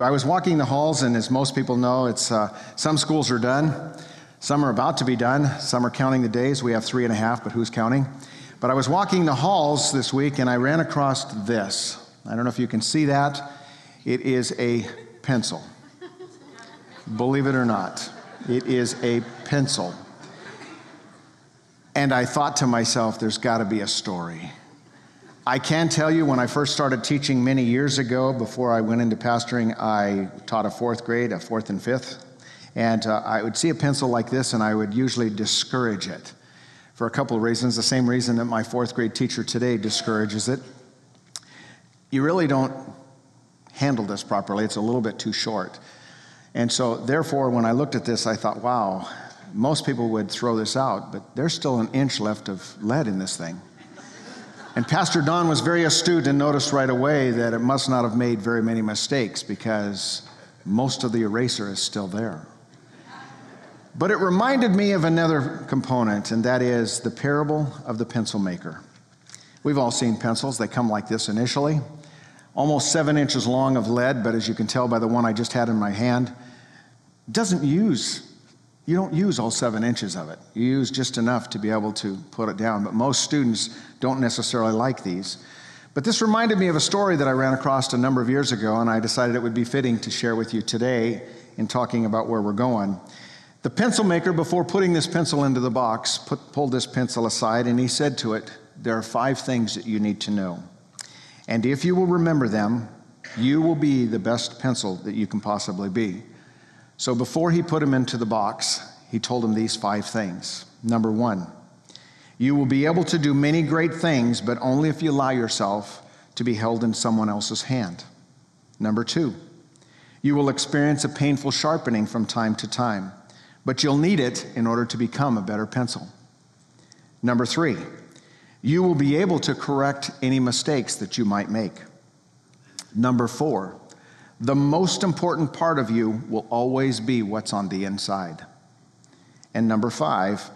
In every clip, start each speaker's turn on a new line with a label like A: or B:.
A: I was walking the halls, and as most people know, it's uh, some schools are done, some are about to be done, some are counting the days. We have three and a half, but who's counting? But I was walking the halls this week, and I ran across this. I don't know if you can see that. It is a pencil. Believe it or not, it is a pencil. And I thought to myself, there's got to be a story. I can tell you when I first started teaching many years ago, before I went into pastoring, I taught a fourth grade, a fourth and fifth. And uh, I would see a pencil like this and I would usually discourage it for a couple of reasons. The same reason that my fourth grade teacher today discourages it. You really don't handle this properly, it's a little bit too short. And so, therefore, when I looked at this, I thought, wow, most people would throw this out, but there's still an inch left of lead in this thing. And Pastor Don was very astute and noticed right away that it must not have made very many mistakes because most of the eraser is still there. But it reminded me of another component, and that is the parable of the pencil maker. We've all seen pencils, they come like this initially, almost seven inches long of lead, but as you can tell by the one I just had in my hand, doesn't use you don't use all seven inches of it. You use just enough to be able to put it down. But most students don't necessarily like these. But this reminded me of a story that I ran across a number of years ago, and I decided it would be fitting to share with you today in talking about where we're going. The pencil maker, before putting this pencil into the box, put, pulled this pencil aside and he said to it, There are five things that you need to know. And if you will remember them, you will be the best pencil that you can possibly be. So before he put him into the box, he told him these five things. Number one, you will be able to do many great things, but only if you allow yourself to be held in someone else's hand. Number two, you will experience a painful sharpening from time to time, but you'll need it in order to become a better pencil. Number three, you will be able to correct any mistakes that you might make. Number four, the most important part of you will always be what's on the inside. And number five,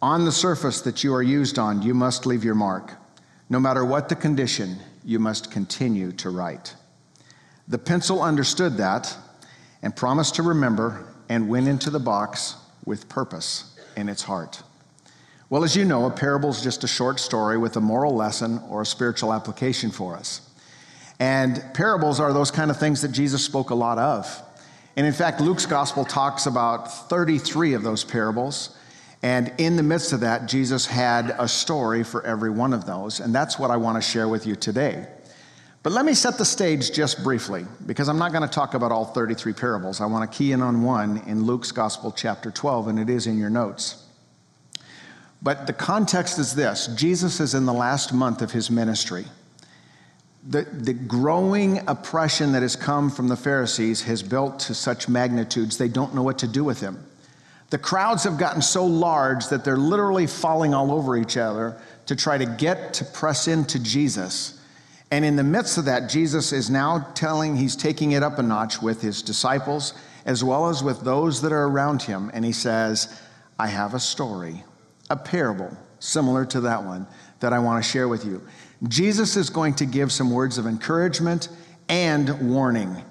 A: on the surface that you are used on, you must leave your mark. No matter what the condition, you must continue to write. The pencil understood that and promised to remember and went into the box with purpose in its heart. Well, as you know, a parable is just a short story with a moral lesson or a spiritual application for us. And parables are those kind of things that Jesus spoke a lot of. And in fact, Luke's gospel talks about 33 of those parables. And in the midst of that, Jesus had a story for every one of those. And that's what I want to share with you today. But let me set the stage just briefly, because I'm not going to talk about all 33 parables. I want to key in on one in Luke's Gospel, chapter 12, and it is in your notes. But the context is this Jesus is in the last month of his ministry the, the growing oppression that has come from the Pharisees has built to such magnitudes they don't know what to do with him. The crowds have gotten so large that they're literally falling all over each other to try to get to press into Jesus. And in the midst of that, Jesus is now telling, he's taking it up a notch with his disciples as well as with those that are around him. And he says, I have a story, a parable similar to that one that I want to share with you. Jesus is going to give some words of encouragement and warning.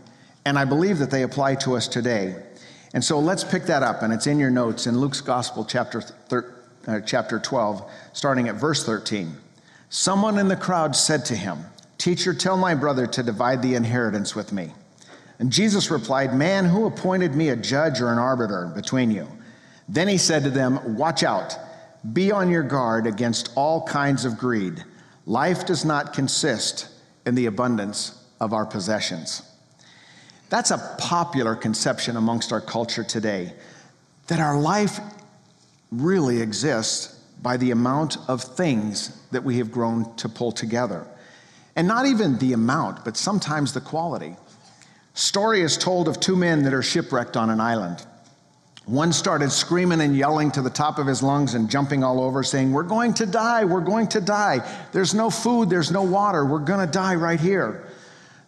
A: And I believe that they apply to us today. And so let's pick that up, and it's in your notes in Luke's Gospel, chapter, thir- uh, chapter 12, starting at verse 13. Someone in the crowd said to him, Teacher, tell my brother to divide the inheritance with me. And Jesus replied, Man, who appointed me a judge or an arbiter between you? Then he said to them, Watch out, be on your guard against all kinds of greed Life does not consist in the abundance of our possessions. That's a popular conception amongst our culture today that our life really exists by the amount of things that we have grown to pull together. And not even the amount, but sometimes the quality. Story is told of two men that are shipwrecked on an island. One started screaming and yelling to the top of his lungs and jumping all over, saying, We're going to die, we're going to die. There's no food, there's no water, we're going to die right here.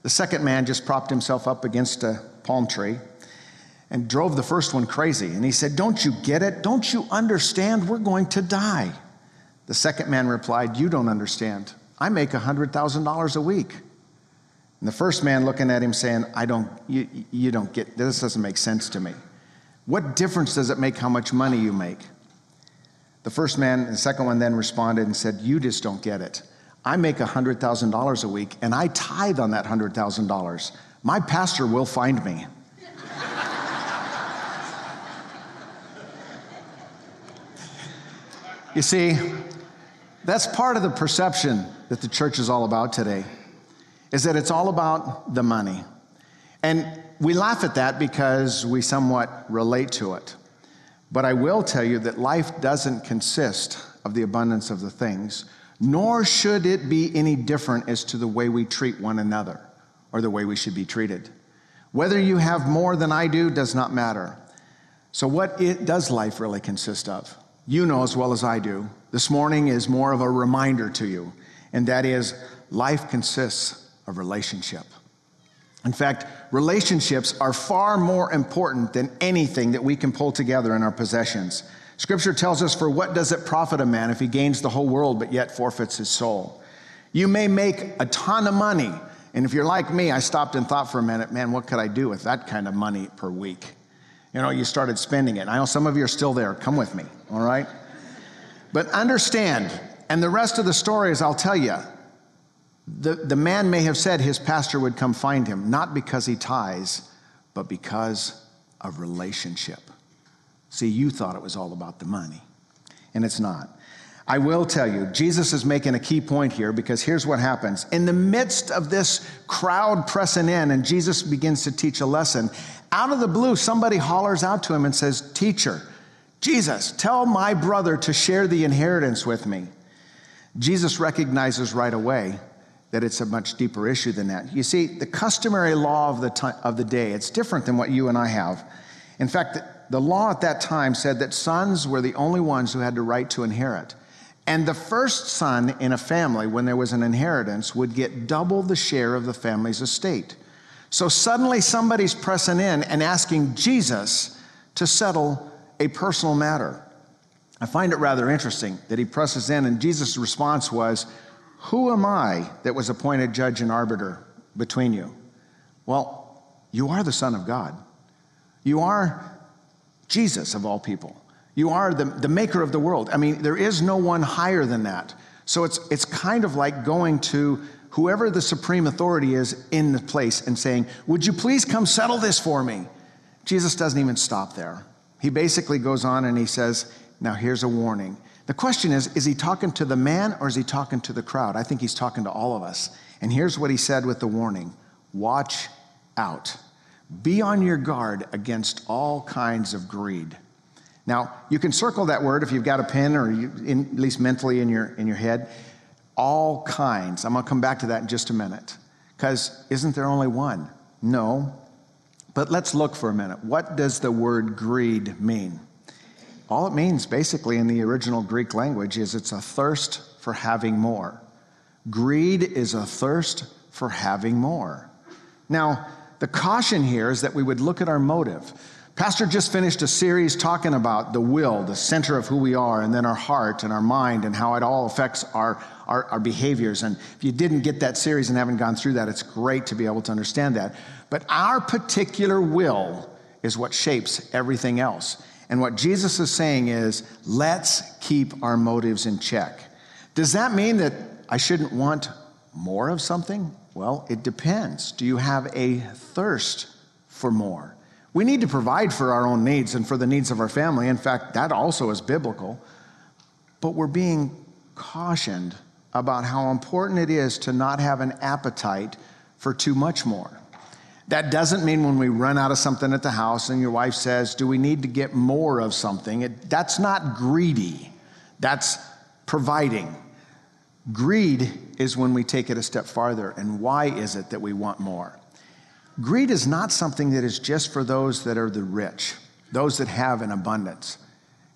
A: The second man just propped himself up against a palm tree and drove the first one crazy. And he said, Don't you get it? Don't you understand? We're going to die. The second man replied, You don't understand. I make $100,000 a week. And the first man looking at him saying, I don't, you, you don't get, this doesn't make sense to me. What difference does it make how much money you make? The first man, the second one then responded and said, You just don't get it. I make $100,000 a week and I tithe on that $100,000. My pastor will find me. you see, that's part of the perception that the church is all about today, is that it's all about the money. And we laugh at that because we somewhat relate to it. But I will tell you that life doesn't consist of the abundance of the things, nor should it be any different as to the way we treat one another or the way we should be treated. Whether you have more than I do does not matter. So, what it, does life really consist of? You know as well as I do. This morning is more of a reminder to you, and that is life consists of relationship. In fact, relationships are far more important than anything that we can pull together in our possessions. Scripture tells us, For what does it profit a man if he gains the whole world but yet forfeits his soul? You may make a ton of money. And if you're like me, I stopped and thought for a minute, man, what could I do with that kind of money per week? You know, you started spending it. I know some of you are still there. Come with me, all right? But understand, and the rest of the story is I'll tell you, the, the man may have said his pastor would come find him, not because he ties, but because of relationship. See, you thought it was all about the money, and it's not. I will tell you, Jesus is making a key point here because here's what happens. In the midst of this crowd pressing in, and Jesus begins to teach a lesson, out of the blue, somebody hollers out to him and says, Teacher, Jesus, tell my brother to share the inheritance with me. Jesus recognizes right away that it's a much deeper issue than that. You see, the customary law of the, t- of the day, it's different than what you and I have. In fact, the, the law at that time said that sons were the only ones who had the right to inherit. And the first son in a family, when there was an inheritance, would get double the share of the family's estate. So suddenly somebody's pressing in and asking Jesus to settle a personal matter. I find it rather interesting that he presses in, and Jesus' response was, who am I that was appointed judge and arbiter between you? Well, you are the Son of God. You are Jesus of all people. You are the, the maker of the world. I mean, there is no one higher than that. So it's, it's kind of like going to whoever the supreme authority is in the place and saying, Would you please come settle this for me? Jesus doesn't even stop there. He basically goes on and he says, Now here's a warning. The question is is he talking to the man or is he talking to the crowd? I think he's talking to all of us. And here's what he said with the warning watch out. Be on your guard against all kinds of greed. Now, you can circle that word if you've got a pen or you, in, at least mentally in your, in your head. All kinds. I'm going to come back to that in just a minute. Because isn't there only one? No. But let's look for a minute. What does the word greed mean? All it means, basically, in the original Greek language, is it's a thirst for having more. Greed is a thirst for having more. Now, the caution here is that we would look at our motive. Pastor just finished a series talking about the will, the center of who we are, and then our heart and our mind, and how it all affects our, our, our, behaviors. And if you didn't get that series and haven't gone through that, it's great to be able to understand that. But our particular will is what shapes everything else. And what Jesus is saying is, let's keep our motives in check. Does that mean that I shouldn't want more of something? Well, it depends. Do you have a thirst for more? We need to provide for our own needs and for the needs of our family. In fact, that also is biblical. But we're being cautioned about how important it is to not have an appetite for too much more. That doesn't mean when we run out of something at the house and your wife says, Do we need to get more of something? It, that's not greedy, that's providing. Greed is when we take it a step farther. And why is it that we want more? Greed is not something that is just for those that are the rich, those that have an abundance.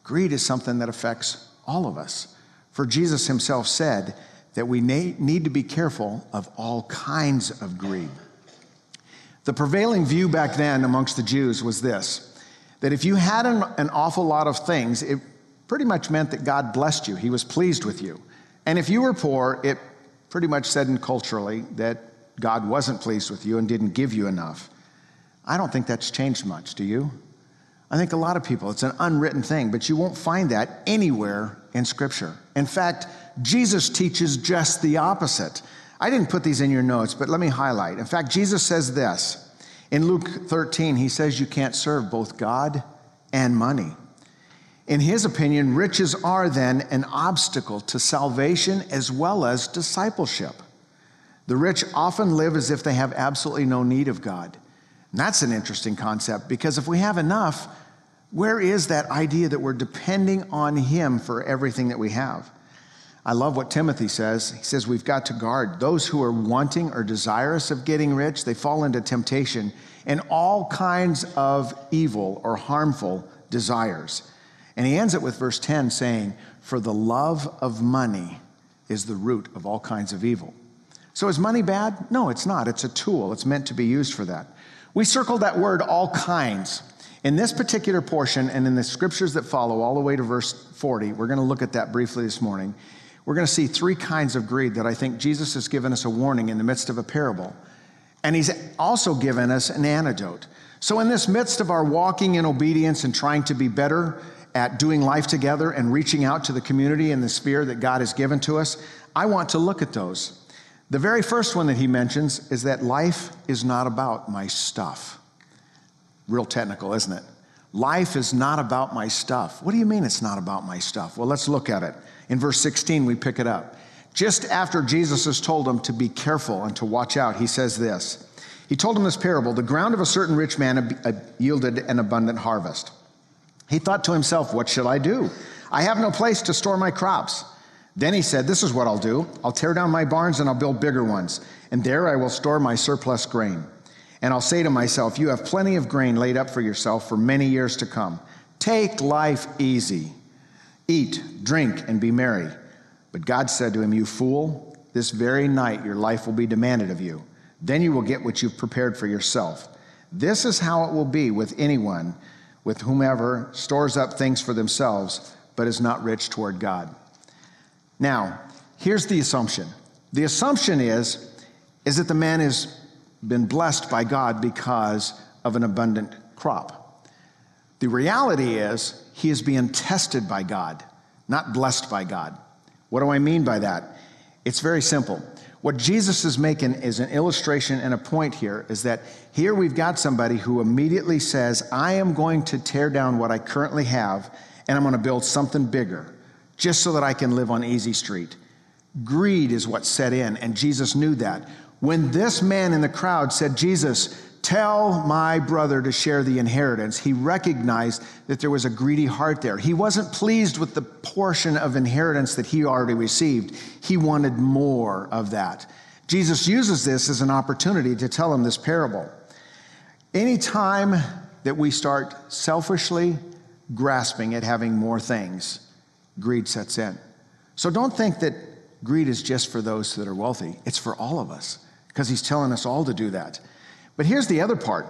A: Greed is something that affects all of us. For Jesus himself said that we need to be careful of all kinds of greed. The prevailing view back then amongst the Jews was this that if you had an, an, awful lot of things, it pretty much meant that God blessed you, He was pleased with you. And if you were poor, it pretty much said in culturally that God wasn't pleased with you and didn't give you enough. I don't think that's changed much, do you? I think a lot of people, it's an unwritten thing, but you won't find that anywhere in Scripture. In fact, Jesus teaches just the opposite. I didn't put these in your notes, but let me highlight. In fact, Jesus says this in Luke 13, he says you can't serve both God and money. In his opinion, riches are then an obstacle to salvation as well as discipleship. The rich often live as if they have absolutely no need of God. And that's an interesting concept because if we have enough, where is that idea that we're depending on Him for everything that we have? I love what Timothy says. He says we've got to guard those who are wanting or desirous of getting rich, they fall into temptation and all kinds of evil or harmful desires. And he ends it with verse 10 saying, For the love of money is the root of all kinds of evil. So is money bad? No, it's not. It's a tool, it's meant to be used for that. We circled that word all kinds. In this particular portion and in the scriptures that follow, all the way to verse 40, we're going to look at that briefly this morning. We're going to see three kinds of greed that I think Jesus has given us a warning in the midst of a parable. And he's also given us an antidote. So, in this midst of our walking in obedience and trying to be better at doing life together and reaching out to the community and the sphere that God has given to us, I want to look at those. The very first one that he mentions is that life is not about my stuff. Real technical, isn't it? Life is not about my stuff. What do you mean it's not about my stuff? Well, let's look at it. In verse 16, we pick it up. Just after Jesus has told him to be careful and to watch out, he says this. He told him this parable The ground of a certain rich man uh, yielded an abundant harvest. He thought to himself, What shall I do? I have no place to store my crops. Then he said, This is what I'll do I'll tear down my barns and I'll build bigger ones, and there I will store my surplus grain. And I'll say to myself, You have plenty of grain laid up for yourself for many years to come. Take life easy. Eat, drink, and be merry. But God said to him, You fool, this very night your life will be demanded of you. Then you will get what you've prepared for yourself. This is how it will be with anyone, with whomever stores up things for themselves, but is not rich toward God. Now, here's the assumption. The assumption is, is that the man has been blessed by God because of an abundant crop. The reality is, he is being tested by God, not blessed by God. What do I mean by that? It's very simple. What Jesus is making is an illustration and a point here is that here we've got somebody who immediately says, I am going to tear down what I currently have and I'm going to build something bigger just so that I can live on easy street. Greed is what set in, and Jesus knew that. When this man in the crowd said, Jesus, tell my brother to share the inheritance, he recognized that there was a greedy heart there. He wasn't pleased with the portion of inheritance that he already received, he wanted more of that. Jesus uses this as an opportunity to tell him this parable. Anytime that we start selfishly grasping at having more things, greed sets in. So don't think that greed is just for those that are wealthy, it's for all of us because he's telling us all to do that. But here's the other part.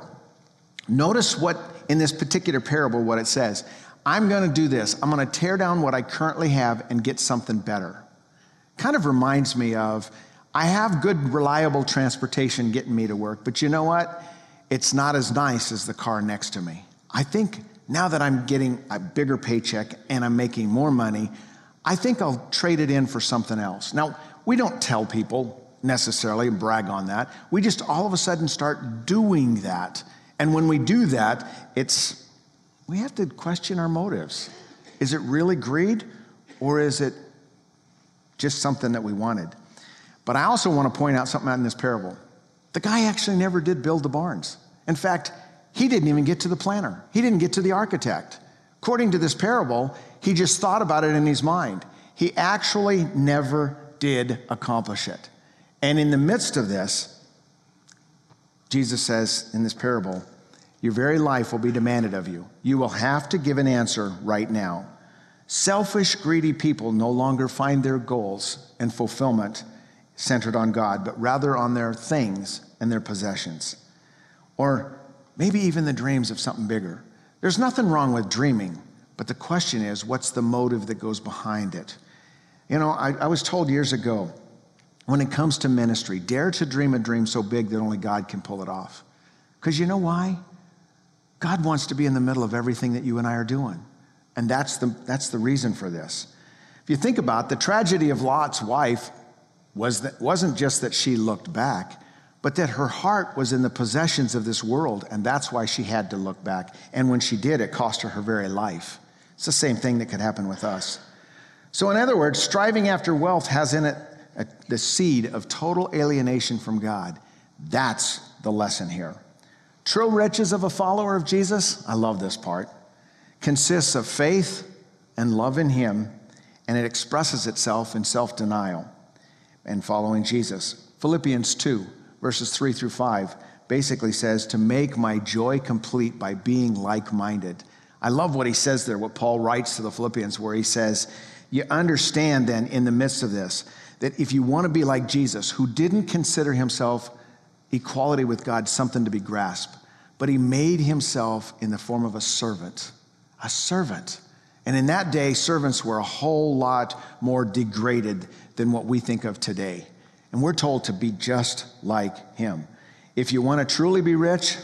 A: Notice what in this particular parable what it says. I'm going to do this. I'm going to tear down what I currently have and get something better. Kind of reminds me of I have good reliable transportation getting me to work, but you know what? It's not as nice as the car next to me. I think now that I'm getting a bigger paycheck and I'm making more money, I think I'll trade it in for something else. Now, we don't tell people necessarily brag on that. We just all of a sudden start doing that. And when we do that, it's we have to question our motives. Is it really greed or is it just something that we wanted? But I also want to point out something out in this parable. The guy actually never did build the barns. In fact, he didn't even get to the planner. He didn't get to the architect. According to this parable, he just thought about it in his mind. He actually never did accomplish it. And in the midst of this, Jesus says in this parable, your very life will be demanded of you. You will have to give an answer right now. Selfish, greedy people no longer find their goals and fulfillment centered on God, but rather on their things and their possessions. Or maybe even the dreams of something bigger. There's nothing wrong with dreaming, but the question is what's the motive that goes behind it? You know, I, I was told years ago when it comes to ministry, dare to dream a dream so big that only God can pull it off. Because you know why? God wants to be in the middle of everything that you and I are doing. And that's the, that's the reason for this. If you think about it, the tragedy of Lot's wife was that, wasn't just that she looked back, but that her heart was in the possessions of this world, and that's why she had to look back. And when she did, it cost her her very life. It's the same thing that could happen with us. So, in other words, striving after wealth has in it a, the seed of total alienation from God. That's the lesson here. True riches of a follower of Jesus, I love this part, consists of faith and love in Him, and it expresses itself in self denial and following Jesus. Philippians 2, verses 3 through 5, basically says to make my joy complete by being like minded. I love what he says there, what Paul writes to the Philippians, where he says, You understand then in the midst of this that if you want to be like Jesus, who didn't consider himself equality with God something to be grasped, but he made himself in the form of a servant, a servant. And in that day, servants were a whole lot more degraded than what we think of today. And we're told to be just like him. If you want to truly be rich,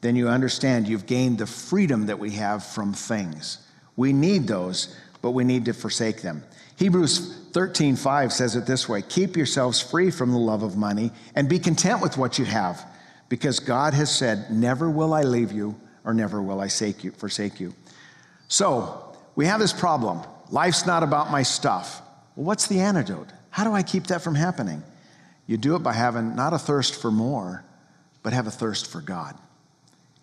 A: then you understand you've gained the freedom that we have from things. We need those, but we need to forsake them. Hebrews 13:5 says it this way: "Keep yourselves free from the love of money and be content with what you have, because God has said, never will I leave you or never will I forsake you." So, we have this problem. Life's not about my stuff. Well, what's the antidote? How do I keep that from happening? You do it by having not a thirst for more, but have a thirst for God.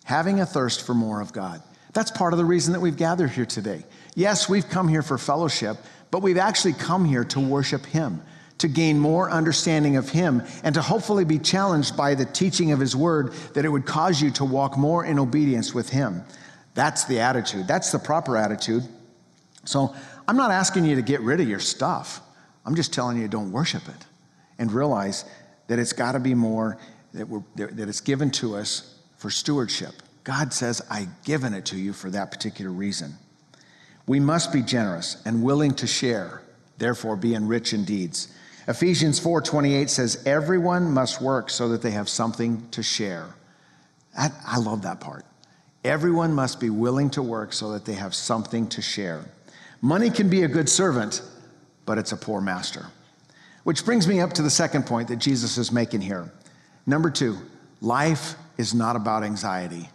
A: Having a thirst for more of God. That's part of the reason that we've gathered here today. Yes, we've come here for fellowship, but we've actually come here to worship Him, to gain more understanding of Him, and to hopefully be challenged by the teaching of His Word that it would cause you to walk more in obedience with Him. That's the attitude. That's the proper attitude. So I'm not asking you to get rid of your stuff. I'm just telling you don't worship it and realize that it's got to be more, that, we're, that it's given to us for stewardship. God says, I've given it to you for that particular reason. We must be generous and willing to share, therefore being rich in deeds. Ephesians 4:28 says everyone must work so that they have something to share. I, I love that part. Everyone must be willing to work so that they have something to share. Money can be a good servant, but it's a poor master. Which brings me up to the second point that Jesus is making here. Number two, life is not about anxiety.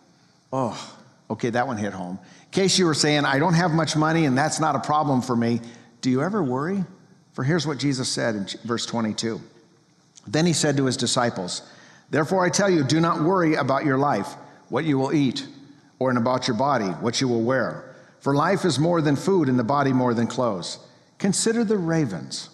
A: Oh, okay, that one hit home. Case you were saying, I don't have much money and that's not a problem for me, do you ever worry? For here's what Jesus said in verse 22. Then he said to his disciples, Therefore I tell you, do not worry about your life, what you will eat, or about your body, what you will wear. For life is more than food, and the body more than clothes. Consider the ravens.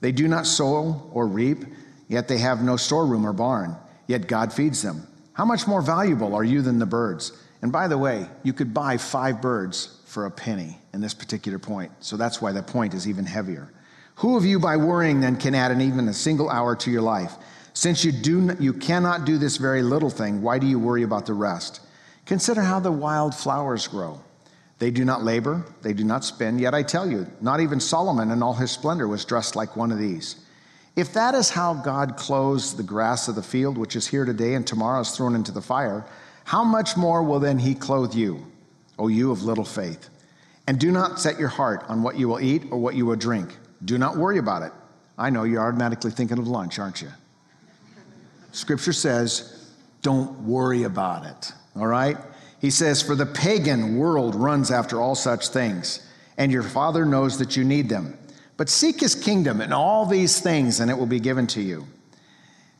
A: They do not sow or reap, yet they have no storeroom or barn, yet God feeds them. How much more valuable are you than the birds? And by the way, you could buy five birds for a penny in this particular point. So that's why the point is even heavier. Who of you by worrying then can add an even a single hour to your life? Since you do you cannot do this very little thing, why do you worry about the rest? Consider how the wild flowers grow. They do not labor, they do not spin. Yet I tell you, not even Solomon in all his splendor was dressed like one of these. If that is how God clothes the grass of the field, which is here today and tomorrow is thrown into the fire, how much more will then he clothe you, O you of little faith? And do not set your heart on what you will eat or what you will drink. Do not worry about it. I know you're automatically thinking of lunch, aren't you? Scripture says, don't worry about it, all right? He says, For the pagan world runs after all such things, and your Father knows that you need them. But seek his kingdom and all these things, and it will be given to you.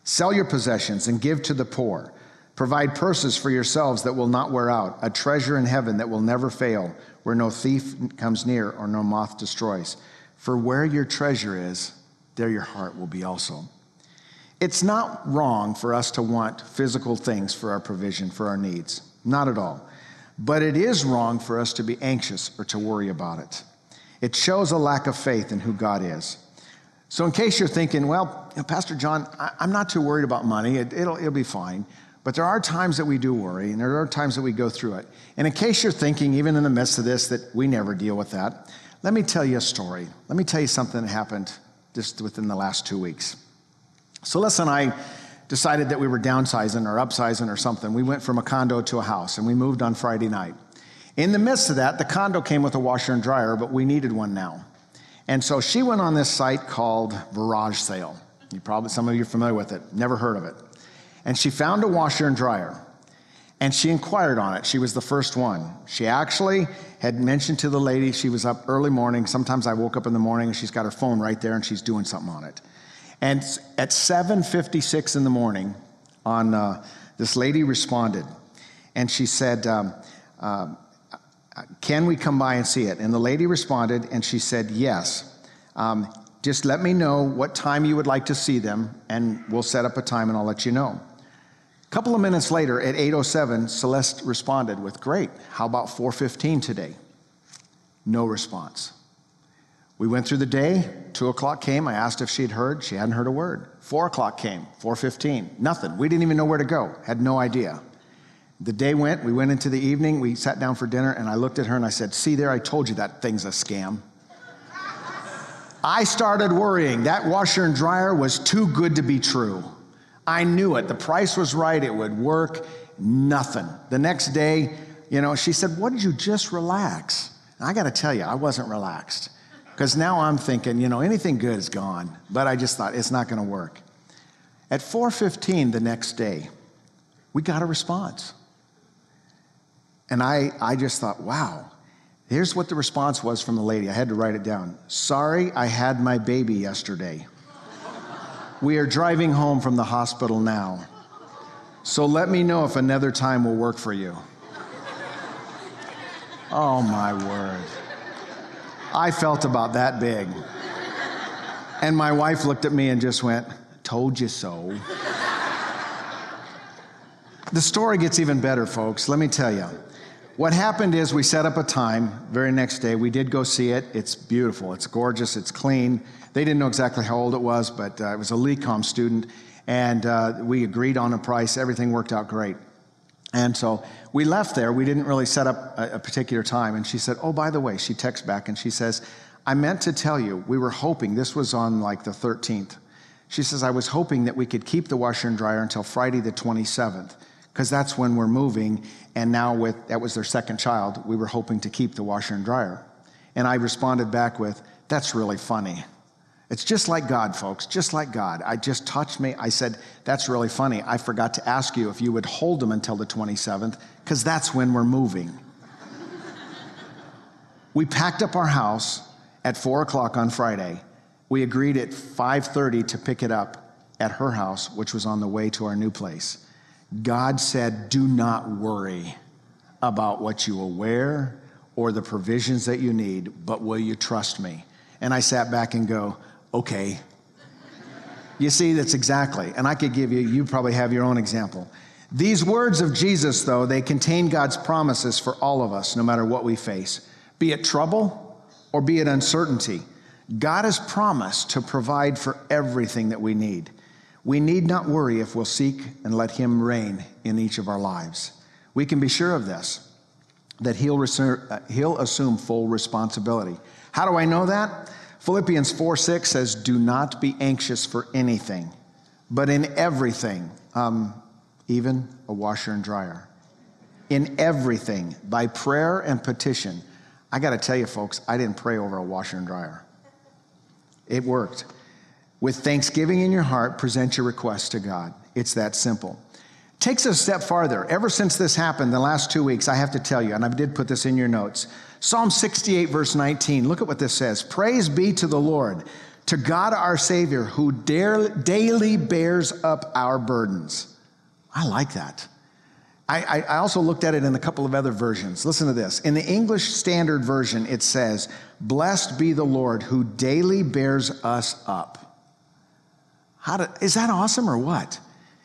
A: Sell your possessions and give to the poor. Provide purses for yourselves that will not wear out, a treasure in heaven that will never fail, where no thief comes near or no moth destroys. For where your treasure is, there your heart will be also. It's not wrong for us to want physical things for our provision, for our needs. Not at all. But it is wrong for us to be anxious or to worry about it. It shows a lack of faith in who God is. So, in case you're thinking, well, Pastor John, I, am not too worried about money, it'll, it'll be fine. But there are times that we do worry, and there are times that we go through it. And in case you're thinking, even in the midst of this, that we never deal with that, let me tell you a story. Let me tell you something that happened just within the last two weeks. Celeste and I decided that we were downsizing or upsizing or something. We went from a condo to a house and we moved on Friday night. In the midst of that, the condo came with a washer and dryer, but we needed one now. And so she went on this site called VarageSale. You probably, some of you are familiar with it, never heard of it. And she found a washer and dryer and she inquired on it. She was the first one. She actually had mentioned to the lady she was up early morning. Sometimes I woke up in the morning and she's got her phone right there and she's doing something on it. And at 7:56 in the morning, on uh, this lady responded, and she said, um, uh, "Can we come by and see it?" And the lady responded, and she said, "Yes." Um, just let me know what time you would like to see them, and we'll set up a time, and I'll let you know couple of minutes later at 8.07 celeste responded with great. How about 4.15 today? No response. We went through the day. 2 o'clock came. I asked if she'd heard. She hadn't heard a word. 4 o'clock came. 4.15 nothing. We didn't even know where to go. Had no idea. The day went. We went into the evening. We sat down for dinner and i looked at her and i said see there i told you that thing's a scam. I started worrying. That washer and dryer was too good to be true I knew it. The price was right. It would work. Nothing. The next day, you know, she said, What did you just relax? And I got to tell you, I wasn't relaxed because now I'm thinking, you know, anything good is gone. But I just thought it's not going to work. At 4:15 the next day, we got a response. And I, I just thought, wow, here's what the response was from the lady. I had to write it down. Sorry, I had my baby yesterday. We are driving home from the hospital now. So let me know if another time will work for you. Oh, my word. I felt about that big. And my wife looked at me and just went, Told you so. the story gets even better, folks. Let me tell you. What happened is we set up a time, very next day. We did go see it. It's beautiful, it's gorgeous, it's clean. They didn't know exactly how old it was, but uh, it was a LECOM student, and uh, we agreed on a price. Everything worked out great. And so we left there. We didn't really set up a, a particular time. And she said, Oh, by the way, she texts back and she says, I meant to tell you, we were hoping, this was on like the 13th. She says, I was hoping that we could keep the washer and dryer until Friday the 27th, because that's when we're moving. And now, with that was their second child, we were hoping to keep the washer and dryer. And I responded back with, That's really funny. It's just like God, folks, just like God. I just touched me. I said, That's really funny. I forgot to ask you if you would hold them until the 27th, because that's when we're moving. we packed up our house at 4 o'clock on Friday. We agreed at 5:30 to pick it up at her house, which was on the way to our new place. God said, Do not worry about what you will wear or the provisions that you need, but will you trust me? And I sat back and go, okay. You see, that's exactly, and I could give you, you probably have your own example. These words of Jesus, though, they contain God's promises for all of us, no matter what we face, be it trouble or be it uncertainty. God has promised to provide for everything that we need. We need not worry if we'll seek and let Him reign in each of our lives. We can be sure of this, that He'll, uh, he'll assume full responsibility. How do I know that? Philippians 4 6 says, Do not be anxious for anything, but in everything, um, even a washer and dryer, in everything, by prayer and petition. I got to tell you, folks, I didn't pray over a washer and dryer. It worked. With thanksgiving in your heart, present your requests to God. It's that simple. Takes a step farther. Ever since this happened, the last two weeks, I have to tell you, and I did put this in your notes. Psalm 68, verse 19, look at what this says Praise be to the Lord, to God our Savior, who dare, daily bears up our burdens. I like that. I, I, also looked at it in a couple of other versions. Listen to this. In the English Standard Version, it says, Blessed be the Lord who daily bears us up. How is that awesome or what?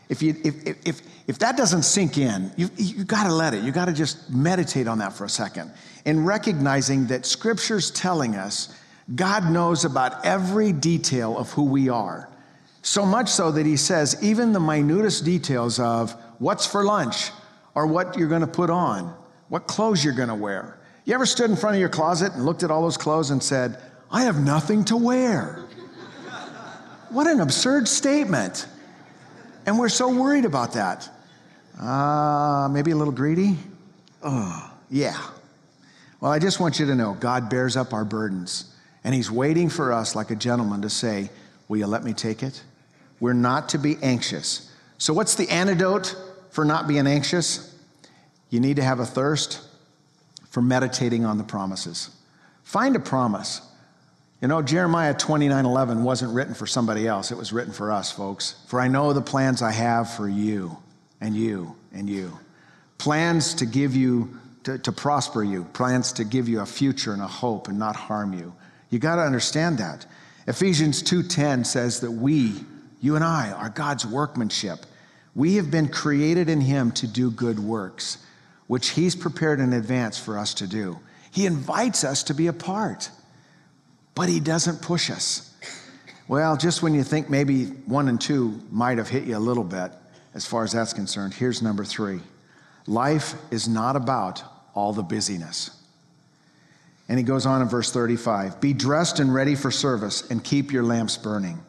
A: If, you, if, if, if that doesn't sink in, you, you got to let it. You got to just meditate on that for a second and recognizing that Scripture's telling us God knows about every detail of who we are. So much so that He says, even the minutest details of what's for lunch or what you're going to put on, what clothes you're going to wear. You ever stood in front of your closet and looked at all those clothes and said, I have nothing to wear? What an absurd statement. And we're so worried about that. Uh, maybe a little greedy? Oh, yeah. Well, I just want you to know God bears up our burdens, and He's waiting for us like a gentleman to say, Will you let me take it? We're not to be anxious. So, what's the antidote for not being anxious? You need to have a thirst for meditating on the promises. Find a promise. You know, Jeremiah 29 11 wasn't written for somebody else, it was written for us, folks. For I know the plans I have for you, and you, and you. Plans to give you, to, to prosper you, plans to give you a future and a hope and not harm you. You got to understand that. Ephesians 2:10 says that we, you and I, are God's workmanship. We have been created in him to do good works, which he's prepared in advance for us to do. He invites us to be a part, but he doesn't push us. Well, just when you think maybe one and two might have hit you a little bit, as far as that's concerned, here's number three life is not about all the busyness. And he goes on in verse 35 Be dressed and ready for service, and keep your lamps burning.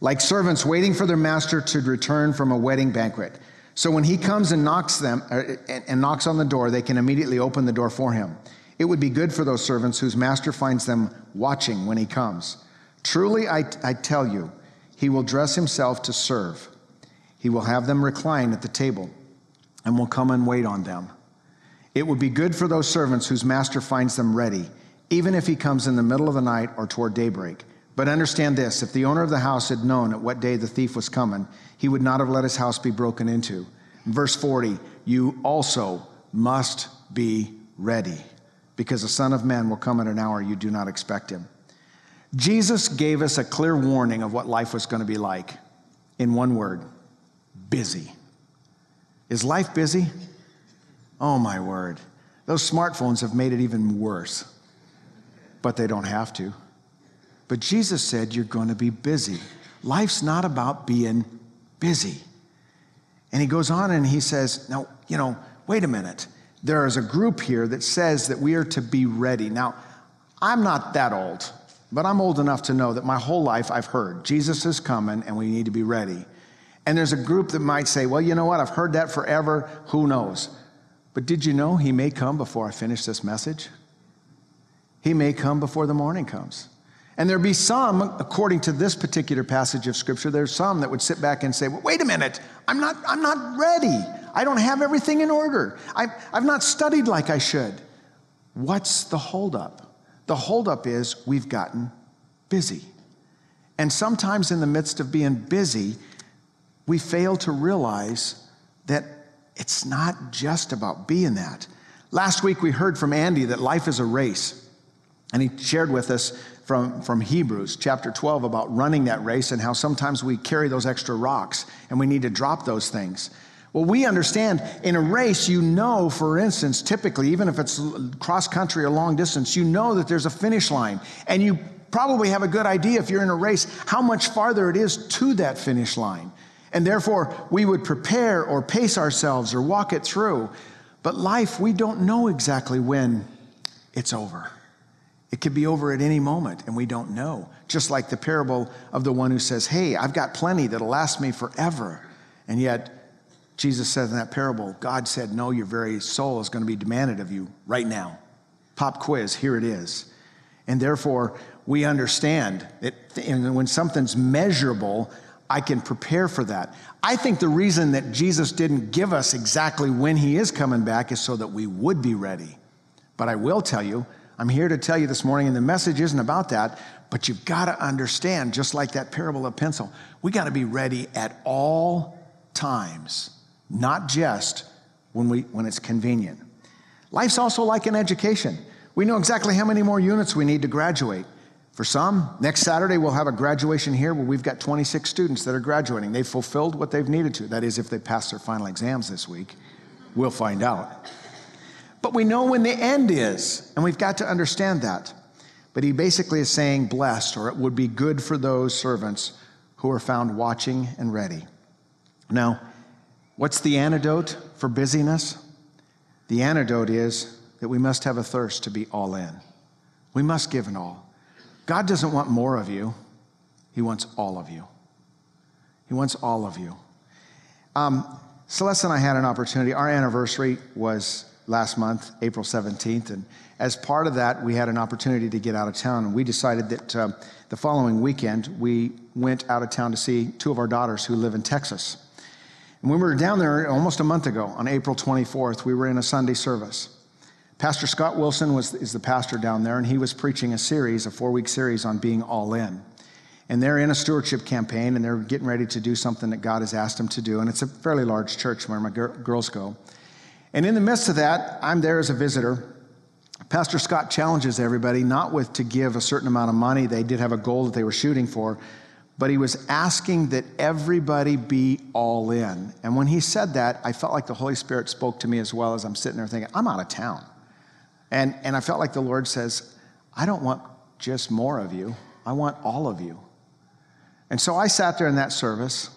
A: Like servants waiting for their master to return from a wedding banquet. So when he comes and knocks them uh, and knocks on the door, they can immediately open the door for him. It would be good for those servants whose master finds them watching when he comes. Truly, I, I tell you, he will dress himself to serve. He will have them recline at the table and will come and wait on them. It would be good for those servants whose master finds them ready, even if he comes in the middle of the night or toward daybreak. But understand this if the owner of the house had known at what day the thief was coming, he would not have let his house be broken into. Verse 40, you also must be ready because the Son of Man will come at an hour you do not expect him. Jesus gave us a clear warning of what life was going to be like in one word busy. Is life busy? Oh, my word. Those smartphones have made it even worse, but they don't have to. But Jesus said, You're going to be busy. Life's not about being busy. And he goes on and he says, Now, you know, wait a minute there is a group here that says that we are to be ready. Now, I'm not that old, but I'm old enough to know that my whole life I've heard Jesus is coming and we need to be ready. And there's a group that might say, well, you know what? I've heard that forever. Who knows? But did you know he may come before I finish this message? He may come before the morning comes. And there be some, according to this particular passage of scripture, there's some that would sit back and say, well, wait a minute, I'm not, I'm not ready. I don't have everything in order. I, I've not studied like I should. What's the holdup? The holdup is we've gotten busy. And sometimes in the midst of being busy, we fail to realize that it's not just about being that. Last week we heard from Andy that life is a race. And he shared with us from, from Hebrews chapter 12 about running that race and how sometimes we carry those extra rocks and we need to drop those things. Well, we understand in a race, you know, for instance, typically, even if it's cross country or long distance, you know that there's a finish line. And you probably have a good idea if you're in a race how much farther it is to that finish line. And therefore, we would prepare or pace ourselves or walk it through. But life, we don't know exactly when it's over. It could be over at any moment, and we don't know. Just like the parable of the one who says, Hey, I've got plenty that'll last me forever. And yet, Jesus said in that parable, God said, No, your very soul is going to be demanded of you right now. Pop quiz, here it is. And therefore, we understand that when something's measurable, I can prepare for that. I think the reason that Jesus didn't give us exactly when he is coming back is so that we would be ready. But I will tell you, I'm here to tell you this morning, and the message isn't about that, but you've got to understand, just like that parable of pencil, we got to be ready at all times not just when, we, when it's convenient. Life's also like an education. We know exactly how many more units we need to graduate. For some, next Saturday we'll have a graduation here where we've got 26 students that are graduating. They've fulfilled what they've needed to. That is, if they pass their final exams this week. We'll find out. But we know when the end is, and we've got to understand that. But he basically is saying, blessed, or it would be good for those servants who are found watching and ready. Now, What's the antidote for busyness? The antidote is that we must have a thirst to be all in. We must give an all. God doesn't want more of you, He wants all of you. He wants all of you. Um, Celeste and I had an opportunity. Our anniversary was last month, April 17th, and as part of that, we had an opportunity to get out of town, and we decided that uh, the following weekend we went out of town to see two of our daughters who live in Texas. And when we were down there almost a month ago, on April 24th, we were in a Sunday service. Pastor Scott Wilson was, is the pastor down there, and he was preaching a series, a four week series on being all in. And they're in a stewardship campaign, and they're getting ready to do something that God has asked them to do. And it's a fairly large church where my gir- girls go. And in the midst of that, I'm there as a visitor. Pastor Scott challenges everybody not with to give a certain amount of money. They did have a goal that they were shooting for, but he was asking that everybody be all in. And when he said that, I felt like the Holy Spirit spoke to me as well as I'm sitting there thinking, I'm out of town. And, and I felt like the Lord says, I don't want just more of you, I want all of you. And so I sat there in that service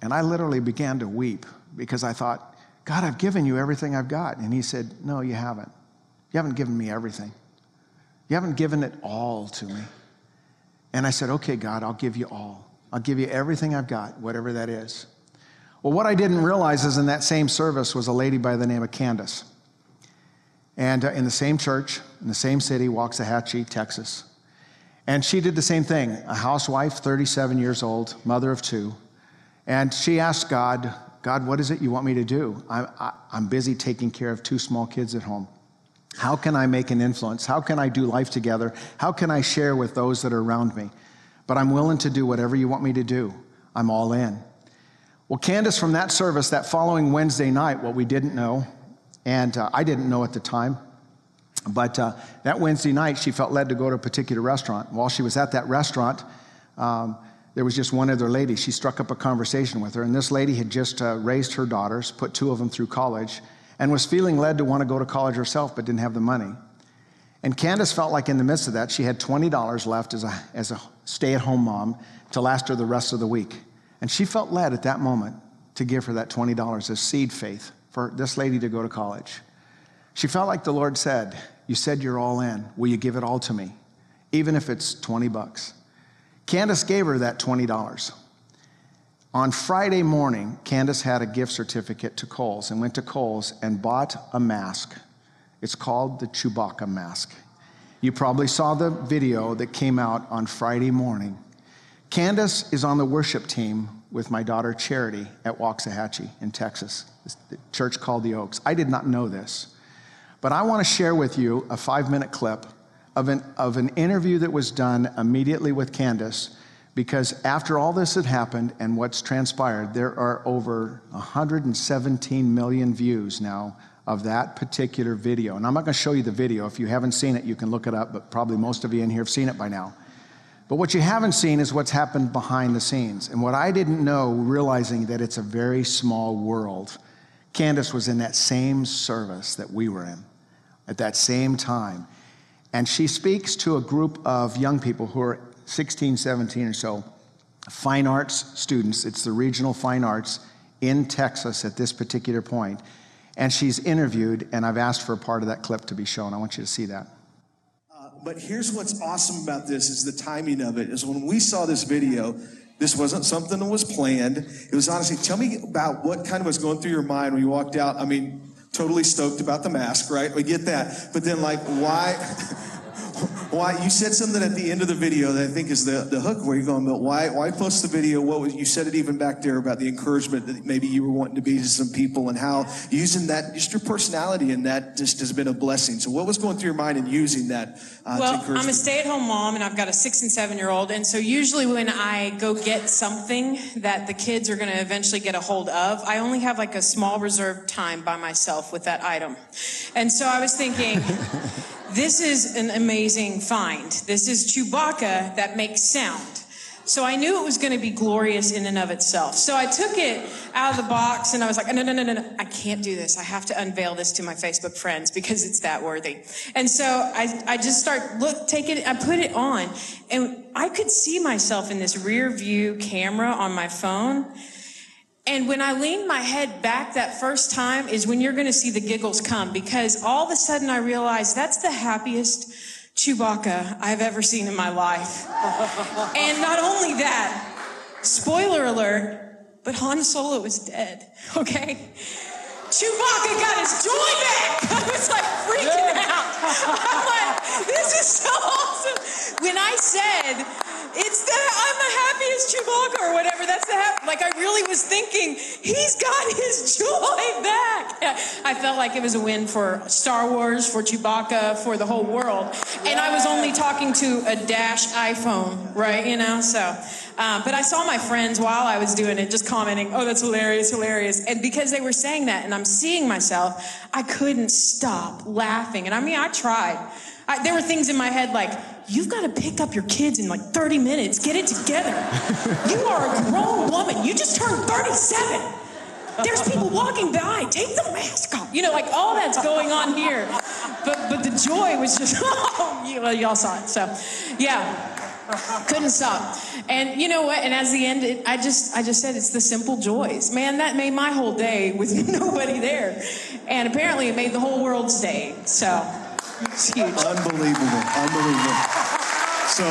A: and I literally began to weep because I thought, God, I've given you everything I've got. And he said, No, you haven't. You haven't given me everything. You haven't given it all to me. And I said, Okay, God, I'll give you all. I'll give you everything I've got, whatever that is. Well, what I didn't realize is in that same service was a lady by the name of Candace. And uh, in the same church, in the same city, Waxahachie, Texas. And she did the same thing a housewife, 37 years old, mother of two. And she asked God, God, what is it you want me to do? I, I'm busy taking care of two small kids at home. How can I make an influence? How can I do life together? How can I share with those that are around me? But I'm willing to do whatever you want me to do. I'm all in. Well, Candace, from that service, that following Wednesday night, what we didn't know, and uh, I didn't know at the time. But uh, that Wednesday night, she felt led to go to a particular restaurant. While she was at that restaurant, um, there was just one other lady. She struck up a conversation with her, and this lady had just uh, raised her daughters, put two of them through college, and was feeling led to want to go to college herself, but didn't have the money. And Candace felt like in the midst of that, she had $20 left as a, as a stay at home mom to last her the rest of the week. And she felt led at that moment to give her that $20 as seed faith for this lady to go to college. She felt like the Lord said, You said you're all in. Will you give it all to me? Even if it's 20 bucks. Candace gave her that $20. On Friday morning, Candace had a gift certificate to Kohl's and went to Kohl's and bought a mask. It's called the Chewbacca mask. You probably saw the video that came out on Friday morning. Candace is on the worship team with my daughter Charity at Waxahachie in Texas, the church called the Oaks. I did not know this, but I want to share with you a five minute clip of an, of an interview that was done immediately with Candace because after all this had happened and what's transpired, there are over 117 million views now of that particular video. And I'm not going to show you the video. If you haven't seen it, you can look it up, but probably most of you in here have seen it by now. But what you haven't seen is what's happened behind the scenes. And what I didn't know, realizing that it's a very small world, Candace was in that same service that we were in at that same time. And she speaks to a group of young people who are 16, 17 or so, fine arts students. It's the regional fine arts in Texas at this particular point. And she's interviewed, and I've asked for a part of that clip to be shown. I want you to see that uh,
B: but here's what's awesome about this is the timing of it is when we saw this video this wasn't something that was planned it was honestly tell me about what kind of was going through your mind when you walked out i mean totally stoked about the mask right we get that but then like why why you said something at the end of the video that I think is the, the hook where you're going, but why why post the video? What was you said it even back there about the encouragement that maybe you were wanting to be to some people and how using that just your personality and that just has been a blessing. So what was going through your mind in using that?
C: Uh, well, I'm a stay-at-home mom and I've got a six and seven year old, and so usually when I go get something that the kids are going to eventually get a hold of, I only have like a small reserved time by myself with that item, and so I was thinking. This is an amazing find. This is Chewbacca that makes sound. So I knew it was going to be glorious in and of itself. So I took it out of the box and I was like, no, no, no, no, no, I can't do this. I have to unveil this to my Facebook friends because it's that worthy. And so I, I just start look, take it, I put it on and I could see myself in this rear view camera on my phone and when I leaned my head back that first time is when you're going to see the giggles come because all of a sudden I realized that's the happiest Chewbacca I've ever seen in my life. and not only that, spoiler alert, but Han Solo is dead, okay? Chewbacca got his joy back. I was like freaking out. I'm like, this is so awesome. When I said, it's that I'm the happiest Chewbacca or whatever, that's the hap- like I really was thinking, he's got his joy back. I felt like it was a win for Star Wars, for Chewbacca, for the whole world. And I was only talking to a dash iPhone, right? You know, so. Uh, but I saw my friends while I was doing it just commenting, oh, that's hilarious, hilarious. And because they were saying that and I'm seeing myself, I couldn't stop laughing. And I mean, I tried. I, there were things in my head like, you've got to pick up your kids in like 30 minutes, get it together. you are a grown woman. You just turned 37. There's people walking by. Take the mask off. You know, like all that's going on here. But but the joy was just, oh, you, well, y'all saw it. So, yeah. Couldn't stop. And you know what? And as the end, it, I just I just said it's the simple joys. Man, that made my whole day with nobody there. And apparently it made the whole world's day. So it's huge.
B: Unbelievable. Unbelievable. So,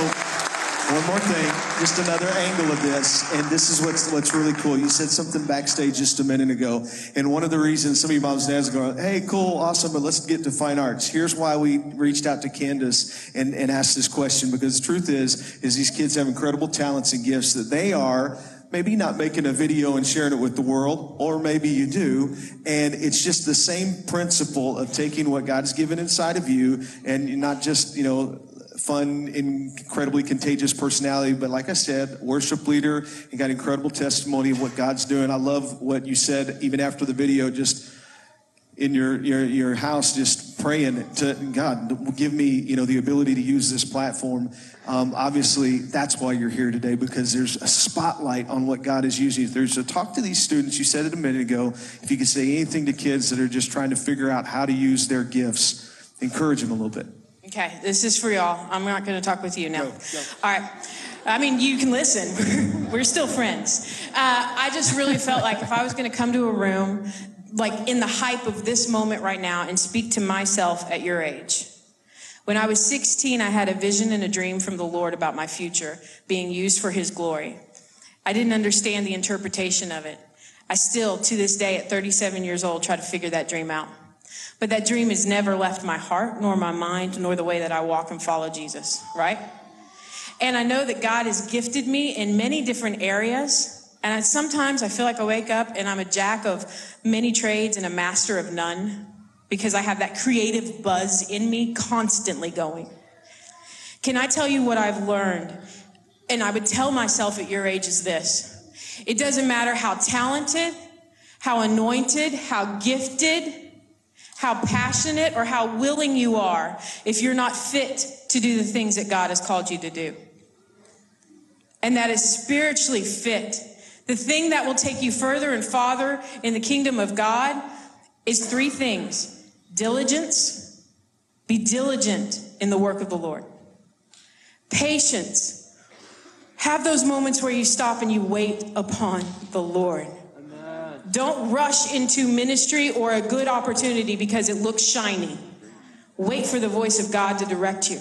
B: one more thing, just another angle of this, and this is what's what's really cool. You said something backstage just a minute ago, and one of the reasons some of you moms and dads are going, "Hey, cool, awesome," but let's get to fine arts. Here's why we reached out to Candace and, and asked this question because the truth is, is these kids have incredible talents and gifts that they are maybe not making a video and sharing it with the world, or maybe you do. And it's just the same principle of taking what God has given inside of you and not just, you know, fun, incredibly contagious personality, but like I said, worship leader, and got incredible testimony of what God's doing. I love what you said even after the video, just in your, your, your house, just praying to God, give me, you know, the ability to use this platform. Um, obviously, that's why you're here today because there's a spotlight on what God is using you through. So talk to these students. You said it a minute ago. If you could say anything to kids that are just trying to figure out how to use their gifts, encourage them a little bit.
C: Okay, this is for y'all. I'm not going to talk with you now. All right. I mean, you can listen. We're still friends. Uh, I just really felt like if I was going to come to a room, like in the hype of this moment right now, and speak to myself at your age. When I was 16, I had a vision and a dream from the Lord about my future being used for His glory. I didn't understand the interpretation of it. I still, to this day, at 37 years old, try to figure that dream out. But that dream has never left my heart, nor my mind, nor the way that I walk and follow Jesus, right? And I know that God has gifted me in many different areas. And I, sometimes I feel like I wake up and I'm a jack of many trades and a master of none because I have that creative buzz in me constantly going. Can I tell you what I've learned? And I would tell myself at your age is this it doesn't matter how talented, how anointed, how gifted, how passionate, or how willing you are if you're not fit to do the things that God has called you to do. And that is spiritually fit. The thing that will take you further and farther in the kingdom of God is three things diligence, be diligent in the work of the Lord, patience, have those moments where you stop and you wait upon the Lord. Don't rush into ministry or a good opportunity because it looks shiny. Wait for the voice of God to direct you.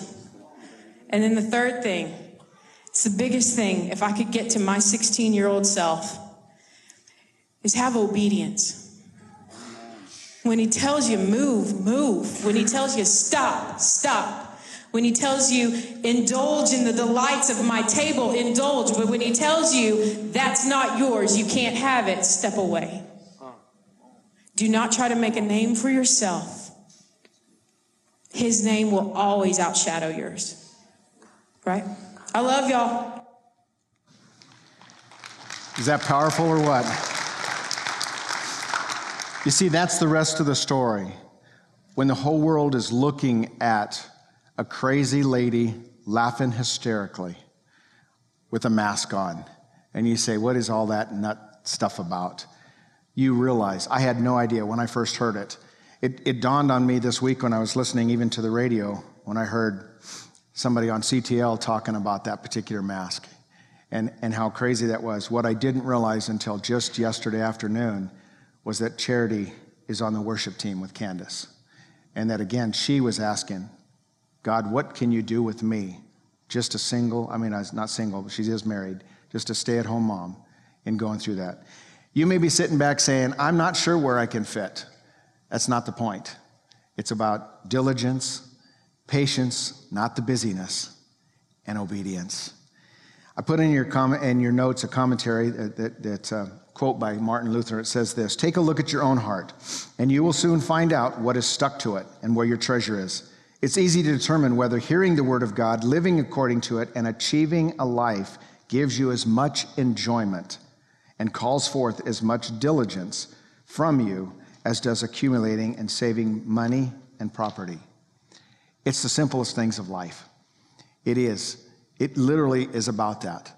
C: And then the third thing, it's the biggest thing, if I could get to my 16 year old self, is have obedience. When he tells you move, move. When he tells you stop, stop. When he tells you indulge in the delights of my table, indulge. But when he tells you that's not yours, you can't have it, step away. Do not try to make a name for yourself. His name will always outshadow yours. Right? I love y'all.
A: Is that powerful or what? You see, that's the rest of the story. When the whole world is looking at a crazy lady laughing hysterically with a mask on, and you say, What is all that nut stuff about? You realize, I had no idea when I first heard it. It, it dawned on me this week when I was listening even to the radio when I heard somebody on CTL talking about that particular mask and, and how crazy that was. What I didn't realize until just yesterday afternoon was that Charity is on the worship team with Candace. And that again, she was asking, God, what can you do with me? Just a single, I mean, I was not single, but she is married, just a stay at home mom in going through that. You may be sitting back saying, I'm not sure where I can fit. That's not the point. It's about diligence, patience, not the busyness, and obedience. I put in your, comment, in your notes a commentary that, that, that uh, quote by Martin Luther. It says this Take a look at your own heart, and you will soon find out what is stuck to it and where your treasure is. It's easy to determine whether hearing the word of God, living according to it, and achieving a life gives you as much enjoyment and calls forth as much diligence from you as does accumulating and saving money and property. It's the simplest things of life. It is. It literally is about that.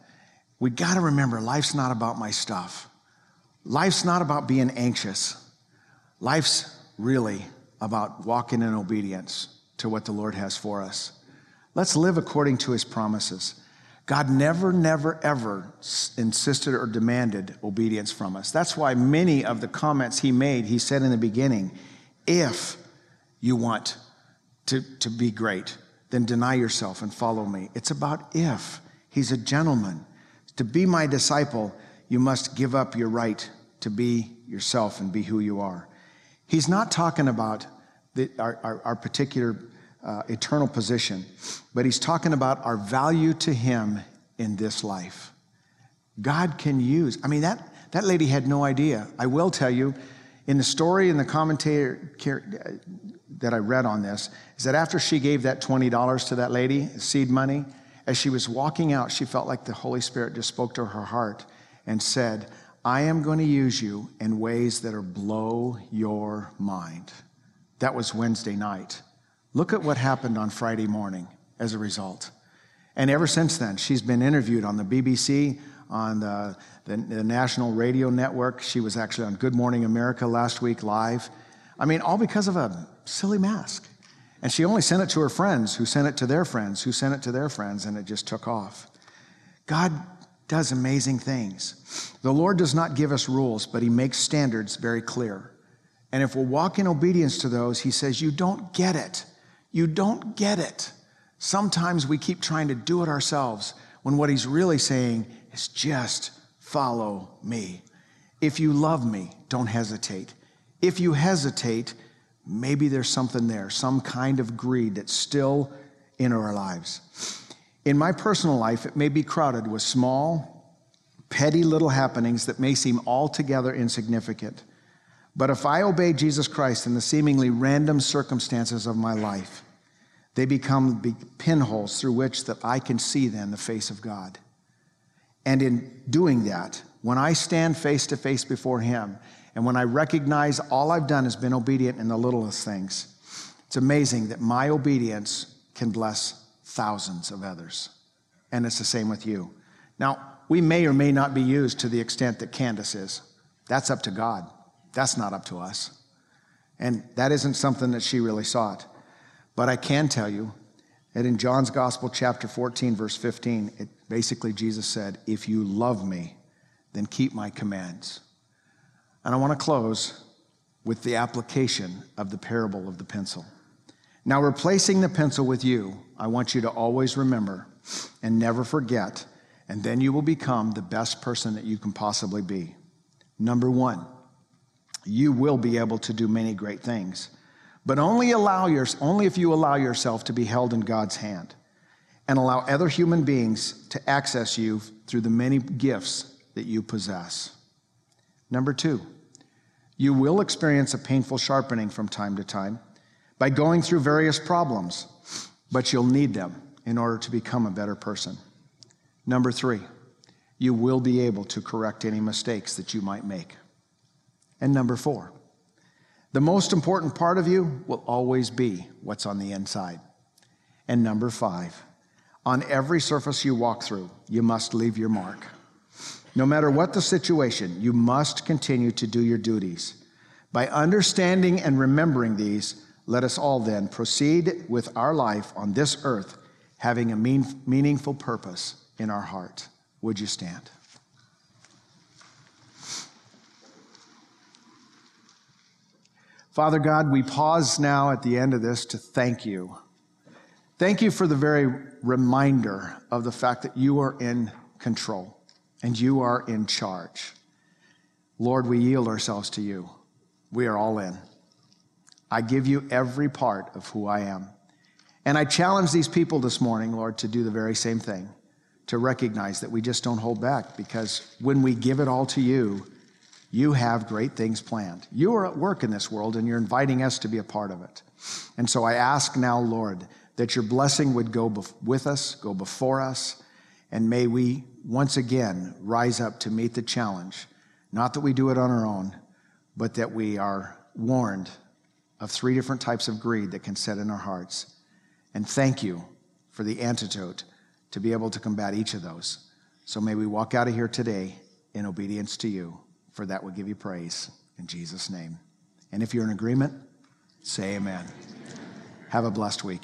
A: We got to remember life's not about my stuff. Life's not about being anxious. Life's really about walking in obedience to what the Lord has for us. Let's live according to his promises. God never, never, ever insisted or demanded obedience from us. That's why many of the comments he made, he said in the beginning, if you want to, to be great, then deny yourself and follow me. It's about if. He's a gentleman. To be my disciple, you must give up your right to be yourself and be who you are. He's not talking about the, our, our, our, particular uh, eternal position, but he's talking about our value to him in this life. God can use, I mean, that, that lady had no idea. I will tell you, in the story in the commentator that I read on this, is that after she gave that $20 to that lady, seed money, as she was walking out, she felt like the Holy Spirit just spoke to her heart and said, I am going to use you in ways that are blow your mind. That was Wednesday night. Look at what happened on Friday morning as a result. And ever since then, she's been interviewed on the BBC, on the, the, the, National Radio Network. She was actually on Good Morning America last week live. I mean, all because of a silly mask. And she only sent it to her friends, who sent it to their friends, who sent it to their friends, and it just took off. God does amazing things. The Lord does not give us rules, but He makes standards very clear. And if we'll walk in obedience to those, He says, You don't get it. You don't get it. Sometimes we keep trying to do it ourselves when what He's really saying is just follow me. If you love me, don't hesitate. If you hesitate, maybe there's something there, some kind of greed that's still in our lives. In my personal life, it may be crowded with small, petty little happenings that may seem altogether insignificant. But if I obey Jesus Christ in the seemingly random circumstances of my life, they become pinholes through which that I can see then the face of God. And in doing that, when I stand face to face before Him, and when I recognize all I've done has been obedient in the littlest things, it's amazing that my obedience can bless thousands of others. And it's the same with you. Now, we may or may not be used to the extent that Candace is. That's up to God. That's not up to us. And that isn't something that she really sought. But I can tell you that in John's Gospel, chapter 14, verse 15, it basically Jesus said, If you love me, then keep my commands. And I want to close with the application of the parable of the pencil. Now, replacing the pencil with you, I want you to always remember and never forget, and then you will become the best person that you can possibly be. Number one, you will be able to do many great things, but only, allow your, only if you allow yourself to be held in God's hand and allow other human beings to access you through the many gifts that you possess. Number two, you will experience a painful sharpening from time to time by going through various problems, but you'll need them in order to become a better person. Number three, you will be able to correct any mistakes that you might make. And number four, the most important part of you will always be what's on the inside. And number five, on every surface you walk through, you must leave your mark. No matter what the situation, you must continue to do your duties. By understanding and remembering these, let us all then proceed with our life on this earth, having a mean, meaningful purpose in our heart. Would you stand? Father God, we pause now at the end of this to thank you. Thank you for the very reminder of the fact that you are in control and you are in charge. Lord, we yield ourselves to you. We are all in. I give you every part of who I am. And I challenge these people this morning, Lord, to do the very same thing, to recognize that we just don't hold back because when we give it all to you, you have great things planned. You are at work in this world and you're inviting us to be a part of it. And so I ask now, Lord, that your blessing would go bef- with us, go before us, and may we once again rise up to meet the challenge. Not that we do it on our own, but that we are warned of three different types of greed that can set in our hearts. And thank you for the antidote to be able to combat each of those. So may we walk out of here today in obedience to you. For that will give you praise in Jesus' name. And if you're in agreement, say amen. Have a blessed week.